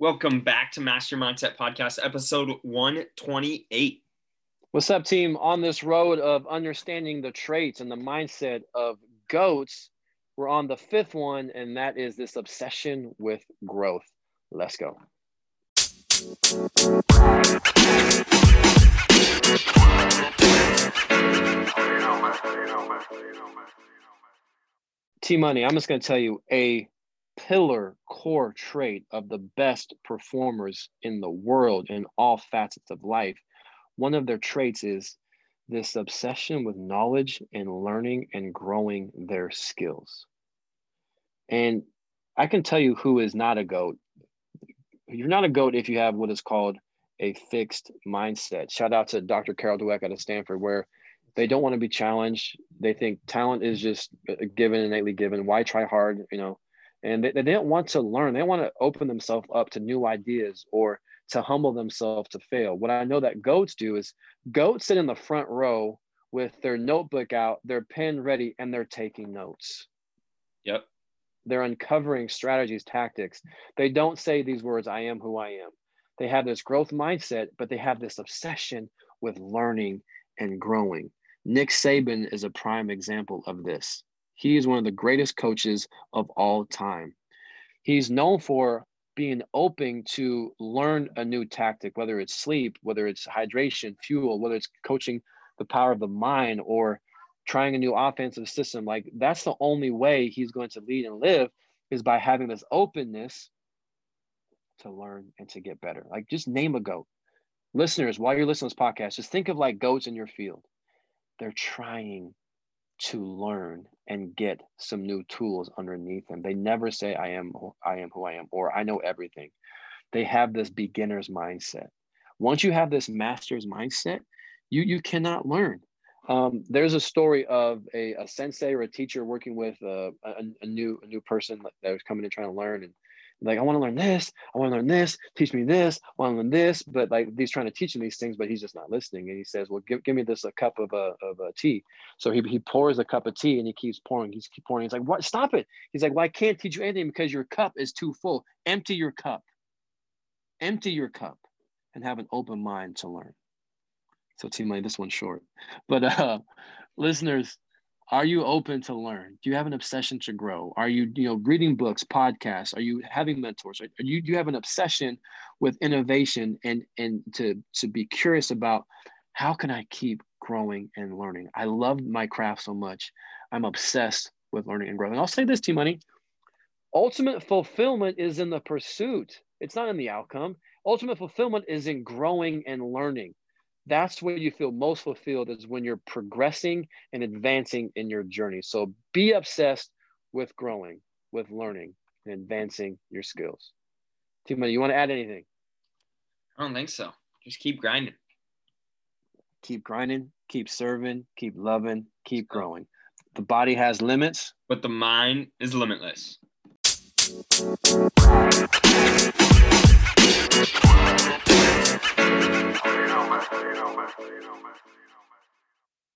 Welcome back to Master Mindset Podcast, episode 128. What's up, team? On this road of understanding the traits and the mindset of goats, we're on the fifth one, and that is this obsession with growth. Let's go. T Money, I'm just going to tell you a pillar core trait of the best performers in the world in all facets of life. One of their traits is this obsession with knowledge and learning and growing their skills. And I can tell you who is not a goat. You're not a goat if you have what is called a fixed mindset. Shout out to Dr. Carol Dweck out of Stanford, where they don't want to be challenged. They think talent is just given, innately given. Why try hard? You know, and they, they didn't want to learn. They want to open themselves up to new ideas or to humble themselves to fail. What i know that goats do is goats sit in the front row with their notebook out their pen ready and they're taking notes. Yep. They're uncovering strategies tactics. They don't say these words i am who i am. They have this growth mindset but they have this obsession with learning and growing. Nick saban is a prime example of this he is one of the greatest coaches of all time. He's known for being open to learn a new tactic, whether it's sleep, whether it's hydration, fuel, whether it's coaching the power of the mind or trying a new offensive system. Like that's the only way he's going to lead and live is by having this openness to learn and to get better. Like just name a goat. Listeners, while you're listening to this podcast, just think of like goats in your field. They're trying to learn and get some new tools underneath them. They never say I am I am who I am or I know everything. They have this beginner's mindset. Once you have this master's mindset, you you cannot learn. Um, there's a story of a, a, sensei or a teacher working with a, a, a, new a new person that was coming in trying to learn and like, I want to learn this, I want to learn this, teach me this, I want to learn this. But like he's trying to teach him these things, but he's just not listening. And he says, Well, give, give me this a cup of a of a tea. So he, he pours a cup of tea and he keeps pouring, he's keep pouring. He's like, What stop it? He's like, Well, I can't teach you anything because your cup is too full. Empty your cup. Empty your cup and have an open mind to learn. So team like this one's short. But uh listeners, are you open to learn? Do you have an obsession to grow? Are you you know reading books podcasts? Are you having mentors? Are you do you have an obsession with innovation and and to to be curious about how can i keep growing and learning? I love my craft so much. I'm obsessed with learning and growing. And i'll say this T Money. Ultimate fulfillment is in the pursuit. It's not in the outcome. Ultimate fulfillment is in growing and learning that's where you feel most fulfilled is when you're progressing and advancing in your journey. So be obsessed with growing, with learning, and advancing your skills. Timo, you want to add anything? I don't think so. Just keep grinding. Keep grinding, keep serving, keep loving, keep growing. The body has limits, but the mind is limitless.